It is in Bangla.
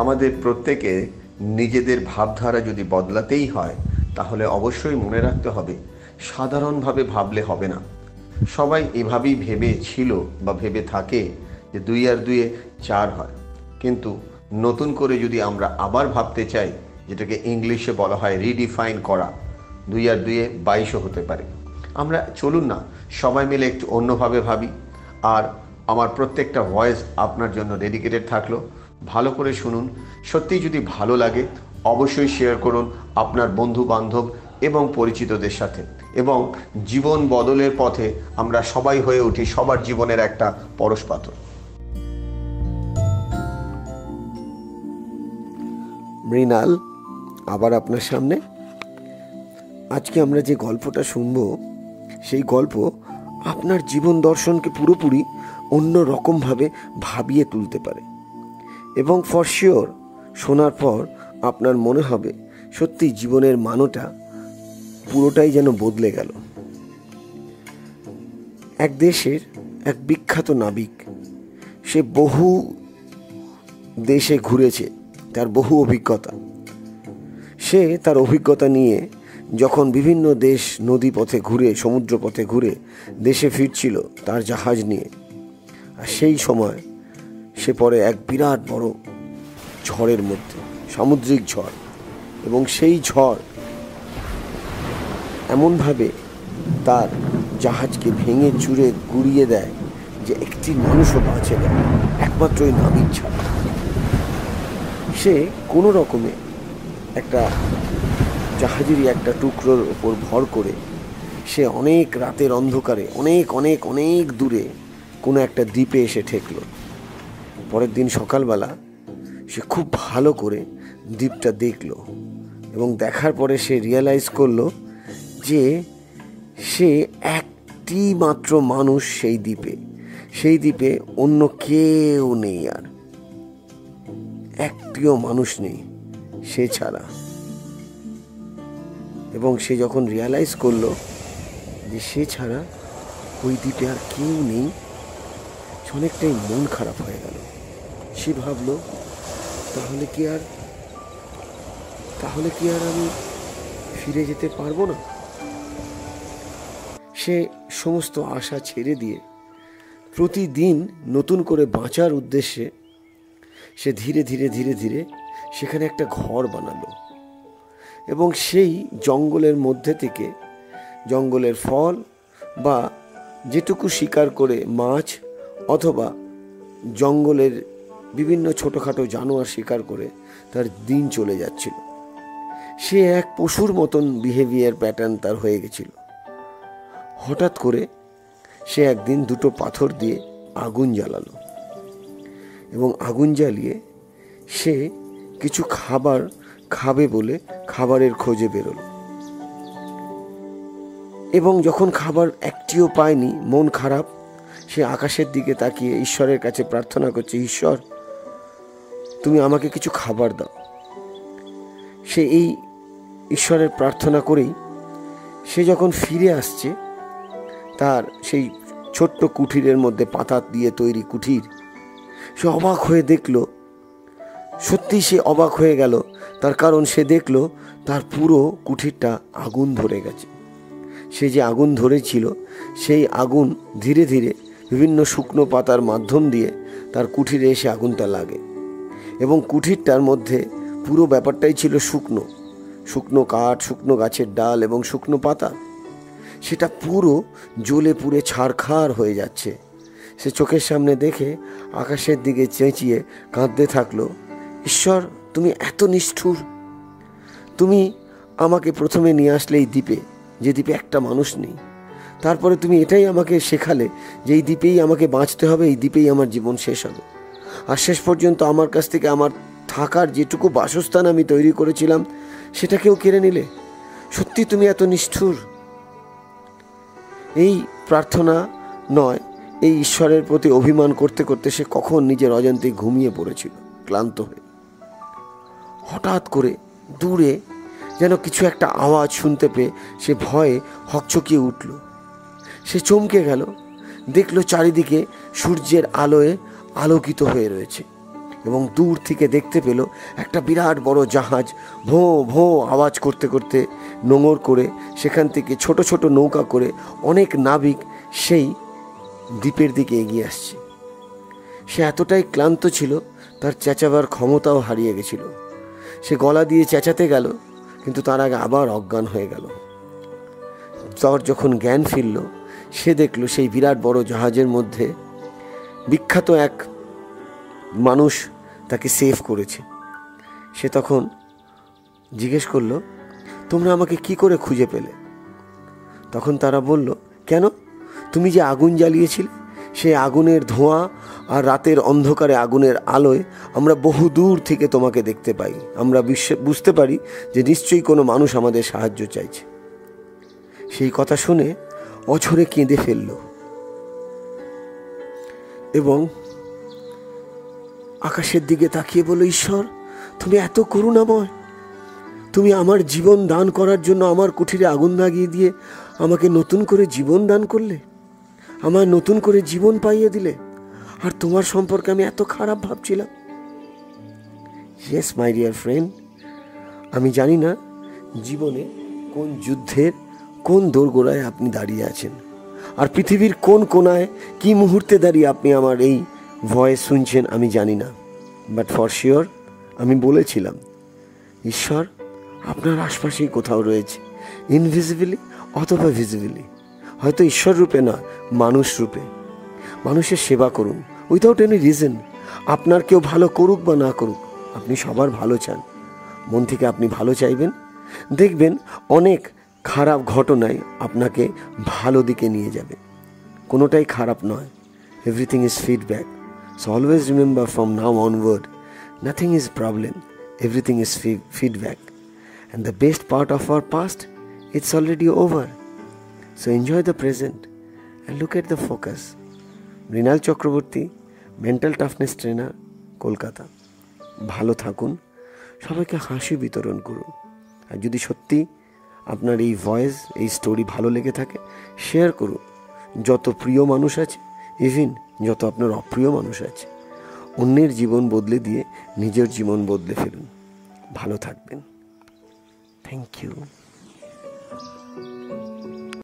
আমাদের প্রত্যেকে নিজেদের ভাবধারা যদি বদলাতেই হয়, তাহলে অবশ্যই মনে রাখতে হবে, সাধারণভাবে ভাবলে হবে না। সবাই এভাবেই ভেবে ছিল বা ভেবে থাকে যে দুই আর দুইয়ে চার হয়। কিন্তু নতুন করে যদি আমরা আবার ভাবতে চাই, যেটাকে ইংলিশে বলা হয় রিডিফাইন করা, দুই আর দুইয়ে বাইশও হতে পারে। আমরা চলুন না, সবাই মিলে একটু অন্যভাবে ভাবি। আর আমার প্রত্যেকটা ভয়েস আপনার জন্য ডেডিকেটেড থাকল। ভালো করে শুনুন। সত্যিই যদি ভালো লাগে, অবশ্যই শেয়ার করুন আপনার বন্ধু বান্ধব এবং পরিচিতদের সাথে। এবং জীবন বদলের পথে আমরা সবাই হয়ে উঠি সবার জীবনের একটা পরশপাথর মৃণাল, আবার আপনার সামনে। আজকে আমরা যে গল্পটা শুনব, সেই গল্প আপনার জীবন দর্শনকে পুরোপুরি অন্য রকমভাবে ভাবিয়ে তুলতে পারে। এবং ফর শিওর শোনার পর আপনার মনে হবে সত্যি জীবনের মানটা পুরোটাই যেন বদলে গেল। এক দেশের এক বিখ্যাত নাবিক, সে বহু দেশে ঘুরেছে তার বহু অভিজ্ঞতা। সে তার অভিজ্ঞতা নিয়ে যখন বিভিন্ন দেশ নদী পথে ঘুরে, সমুদ্র পথে ঘুরে দেশে ফিরছিল তার জাহাজ নিয়ে। আর সেই সময় সে পড়ে এক বিরাট বড় ঝড়ের মধ্যে, সামুদ্রিক ঝড়। এবং সেই ঝড় এমনভাবে তার জাহাজকে ভেঙে চুরে গুড়িয়ে দেয় যে একটি মানুষও বাঁচে না, একমাত্র ওই নাবিক ছাড়া। সে কোনো রকমে একটা জাহাজেরই একটা টুকরোর ওপর ভর করে সে অনেক রাতের অন্ধকারে, অনেক অনেক অনেক দূরে কোনো একটা দ্বীপে এসে ঠেকল। পরের দিন সকালবেলা সে খুব ভালো করে দ্বীপটা দেখল এবং দেখার পরে সে রিয়েলাইজ করল যে সে একটি মাত্র মানুষ সেই দ্বীপে। সেই দ্বীপে অন্য কেউ নেই আর। একটিও মানুষ নেই, সে ছাড়া। এবং সে যখন রিয়ালাইজ করল যে সে ছাড়া ওই দ্বীপে আর কেউ নেই অনেকটাই মন খারাপ হয়ে গেল। সে ভাবলো, তাহলে কি আর, তাহলে কি আর আমি ফিরে যেতে পারব না? সে সমস্ত আশা ছেড়ে দিয়ে প্রতিদিন নতুন করে বাঁচার উদ্দেশ্যে সে ধীরে ধীরে ধীরে ধীরে সেখানে একটা ঘর বানালো এবং সেই জঙ্গলের মধ্যে থেকে জঙ্গলের ফল বা যেটুকু শিকার করে মাছ অথবা জঙ্গলের বিভিন্ন ছোটোখাটো জানোয়ার শিকার করে তার দিন চলে যাচ্ছিল। সে এক পশুর মতন বিহেভিয়ার প্যাটার্ন তার হয়ে গেছিল। হঠাৎ করে সে একদিন দুটো পাথর দিয়ে আগুন জ্বালালো এবং আগুন জ্বালিয়ে সে কিছু খাবার খাবে বলে খাবারের খোঁজে বেরোলো। এবং যখন খাবার একটিও পায়নি, মন খারাপ, সে আকাশের দিকে তাকিয়ে ঈশ্বরের কাছে প্রার্থনা করছে, ঈশ্বর তুমি আমাকে কিছু খাবার দাও। সে এই ঈশ্বরের প্রার্থনা করেই সে যখন ফিরে আসছে, তার সেই ছোট্ট কুঠিরের মধ্যে পাতা দিয়ে তৈরি কুঠির, সে অবাক হয়ে দেখল সত্যি সে অবাক হয়ে গেল। তার কারণ সে দেখল, তার পুরো কুঠিরটা আগুন ধরে গেছে। সে যে আগুন ধরেছিল, সেই আগুন ধীরে ধীরে বিভিন্ন শুকনো পাতার মাধ্যম দিয়ে তার কুঠিরে এসে আগুনটা লাগে। এবং কুঠিরটার মধ্যে পুরো ব্যাপারটাই ছিল শুকনো। শুকনো কাঠ, শুকনো গাছের ডাল এবং শুকনো পাতা। সেটা পুরো জ্বলে পুড়ে ছাড়খাড় হয়ে যাচ্ছে। সে চোখের সামনে দেখে আকাশের দিকে চেঁচিয়ে কাঁদতে থাকল, ঈশ্বর, তুমি এত নিষ্ঠুর। তুমি আমাকে প্রথমে নিয়ে আসলে এই দ্বীপে, যে দ্বীপে একটা মানুষ নেই। তারপরে তুমি এটাই আমাকে শেখালে যে এই দ্বীপেই আমাকে বাঁচতে হবে, এই দ্বীপেই আমার জীবন শেষ হবে। আর শেষ পর্যন্ত আমার কাছ থেকে আমার থাকার যেটুকু বাসস্থান আমি তৈরি করেছিলাম সেটাকেও কেড়ে নিলে? সত্যি তুমি এত নিষ্ঠুর? এই প্রার্থনা নয়, এই ঈশ্বরের প্রতি অভিমান করতে করতে সে কখন নিজের অজান্তে ঘুমিয়ে পড়েছিল, ক্লান্ত হয়ে। হঠাৎ করে দূরে যেন কিছু একটা আওয়াজ শুনতে পেয়ে সে ভয়ে হকচকিয়ে উঠল। সে চমকে গেল, দেখল চারিদিকে সূর্যের আলোয় আলোকিত হয়ে রয়েছে এবং দূর থেকে দেখতে পেল একটা বিরাট বড় জাহাজ ভো ভো আওয়াজ করতে করতে নোঙর করে সেখান থেকে ছোট ছোট নৌকা করে অনেক নাবিক সেই দ্বীপের দিকে এগিয়ে আসছে। সে এতটাই ক্লান্ত ছিল, তার চেঁচাবার ক্ষমতাও হারিয়ে গেছিল। সে গলা দিয়ে চেঁচাতে গেল, কিন্তু তার আগে আবার অজ্ঞান হয়ে গেল। তার যখন জ্ঞান ফিরল, সে দেখল সেই বিরাট বড় জাহাজের মধ্যে বিখ্যাত এক মানুষ তাকে সেভ করেছে। সে তখন জিজ্ঞেস করল, তোমরা আমাকে কি করে খুঁজে পেলে? তখন তারা বলল, কেন? তুমি যে আগুন জ্বালিয়েছিলে সেই আগুনের ধোঁয়া আর রাতের অন্ধকারে আগুনের আলোয় আমরা বহু দূর থেকে তোমাকে দেখতে পাই। আমরা বিশ্বে, বুঝতে পারি যে নিশ্চয়ই কোনো মানুষ আমাদের সাহায্য চাইছে। সেই কথা শুনে অছরে কেঁদে ফেলল। এবং আকাশের দিকে তাকিয়ে বলল, ঈশ্বর, তুমি এত করুণাময়। তুমি আমার জীবন দান করার জন্য আমার কুঠিরে আগুন লাগিয়ে দিয়ে আমাকে নতুন করে জীবন দান করলে আমার নতুন করে জীবন পাইয়ে দিলে। আর তোমার সম্পর্কে আমি এত খারাপ ভাবছিলাম। ইয়েস মাই ডিয়ার ফ্রেন্ড আমি জানি না জীবনে কোন যুদ্ধের কোন দোরগোড়ায় আপনি দাঁড়িয়ে আছেন। আর পৃথিবীর কোন কোনায় কি মুহূর্তে দাঁড়িয়ে আপনি আমার এই ভয়েস শুনছেন আমি জানি না। বাট ফর শিওর আমি বলেছিলাম, ঈশ্বর, আপনার আশপাশেই কোথাও রয়েছে ইনভিজিবলি অথবা ভিজিবলি হয়তো ঈশ্বর রূপে নয় মানুষ রূপে। মানুষের সেবা করুন উইথাউট এনি রিজন আপনার কেউ ভালো করুক বা না করুক, আপনি সবার ভালো চান। মন থেকে আপনি ভালো চাইবেন, দেখবেন অনেক খারাপ ঘটনায় আপনাকে ভালো দিকে নিয়ে যাবে। কোনোটাই খারাপ নয়। Everything is feedback so always remember from now onward nothing is problem everything is feedback and the best part of our past it's already over so enjoy the present and look at the focus Mrinal Chakraborty mental toughness trainer Kolkata. ভালো থাকুন। সবাইকে হাসি বিতরণ করুন। আর যদি সত্যি আপনার এই ভয়েস এই স্টোরি ভালো লেগে থাকে শেয়ার করুন। যত প্রিয় মানুষ আছে ইভিন যত আপনার অপ্রিয় মানুষ আছে, অন্যের জীবন বদলে দিয়ে নিজের জীবন বদলে ফেলুন। ভালো থাকবেন। Thank you